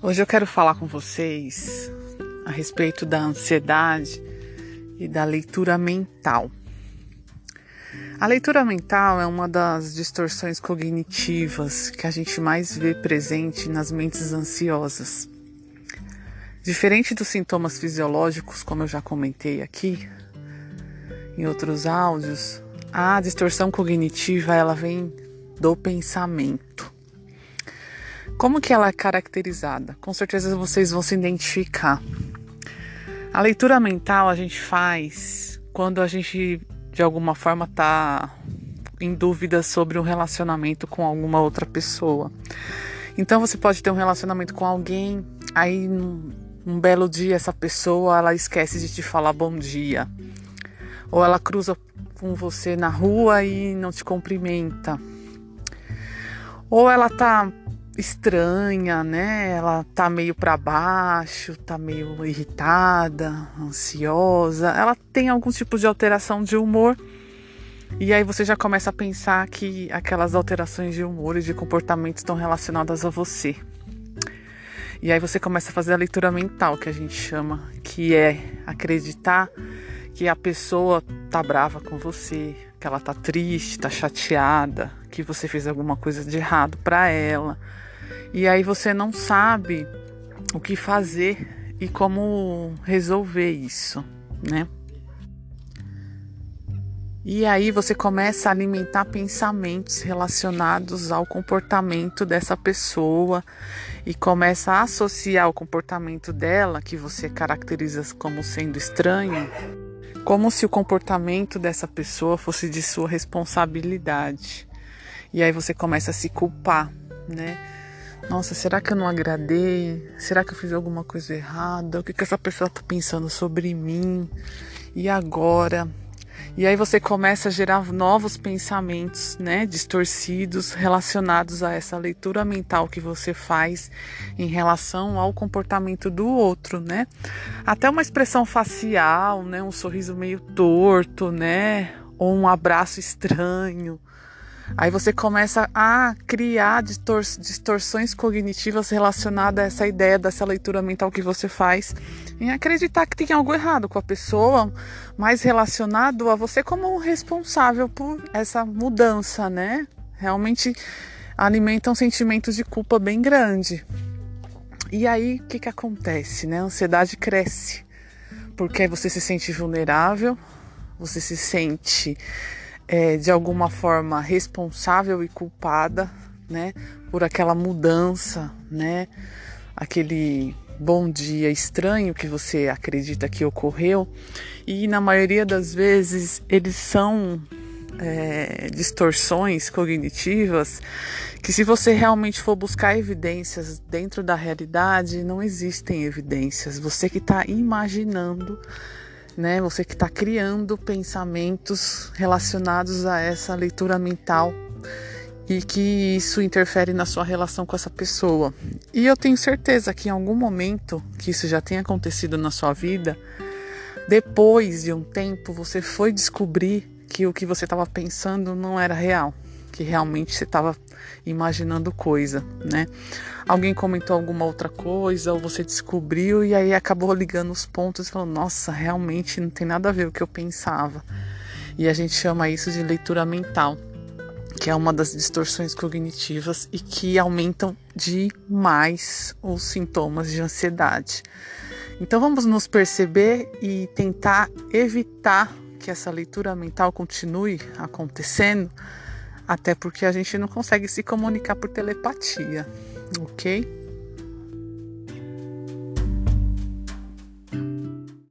Hoje eu quero falar com vocês a respeito da ansiedade e da leitura mental. A leitura mental é uma das distorções cognitivas que a gente mais vê presente nas mentes ansiosas. Diferente dos sintomas fisiológicos, como eu já comentei aqui em outros áudios, a distorção cognitiva ela vem do pensamento. Como que ela é caracterizada? Com certeza vocês vão se identificar. A leitura mental a gente faz quando a gente de alguma forma está em dúvida sobre um relacionamento com alguma outra pessoa. Então você pode ter um relacionamento com alguém, aí num, um belo dia essa pessoa ela esquece de te falar bom dia. Ou ela cruza com você na rua e não te cumprimenta. Ou ela tá estranha, né? Ela tá meio para baixo, tá meio irritada, ansiosa. Ela tem alguns tipos de alteração de humor. E aí você já começa a pensar que aquelas alterações de humor e de comportamento estão relacionadas a você. E aí você começa a fazer a leitura mental, que a gente chama, que é acreditar que a pessoa tá brava com você, que ela tá triste, tá chateada, que você fez alguma coisa de errado para ela e aí você não sabe o que fazer e como resolver isso, né? E aí você começa a alimentar pensamentos relacionados ao comportamento dessa pessoa e começa a associar o comportamento dela, que você caracteriza como sendo estranho, como se o comportamento dessa pessoa fosse de sua responsabilidade. E aí você começa a se culpar, né? Nossa, será que eu não agradei? Será que eu fiz alguma coisa errada? O que, que essa pessoa está pensando sobre mim? E agora? E aí você começa a gerar novos pensamentos, né, distorcidos relacionados a essa leitura mental que você faz em relação ao comportamento do outro, né? Até uma expressão facial, né, um sorriso meio torto, né, ou um abraço estranho Aí você começa a criar distor distorções cognitivas relacionadas a essa ideia dessa leitura mental que você faz, em acreditar que tem algo errado com a pessoa, mais relacionado a você como responsável por essa mudança, né? Realmente alimenta um sentimento de culpa bem grande. E aí, o que, que acontece? Né? A ansiedade cresce, porque você se sente vulnerável, você se sente é, de alguma forma responsável e culpada, né, por aquela mudança, né, aquele bom dia estranho que você acredita que ocorreu. E na maioria das vezes eles são é, distorções cognitivas que se você realmente for buscar evidências dentro da realidade não existem evidências. Você que está imaginando né? Você que está criando pensamentos relacionados a essa leitura mental e que isso interfere na sua relação com essa pessoa. E eu tenho certeza que em algum momento que isso já tenha acontecido na sua vida, depois de um tempo você foi descobrir que o que você estava pensando não era real que realmente você estava imaginando coisa, né? Alguém comentou alguma outra coisa ou você descobriu e aí acabou ligando os pontos e falou: "Nossa, realmente não tem nada a ver o que eu pensava". E a gente chama isso de leitura mental, que é uma das distorções cognitivas e que aumentam demais os sintomas de ansiedade. Então vamos nos perceber e tentar evitar que essa leitura mental continue acontecendo até porque a gente não consegue se comunicar por telepatia, ok?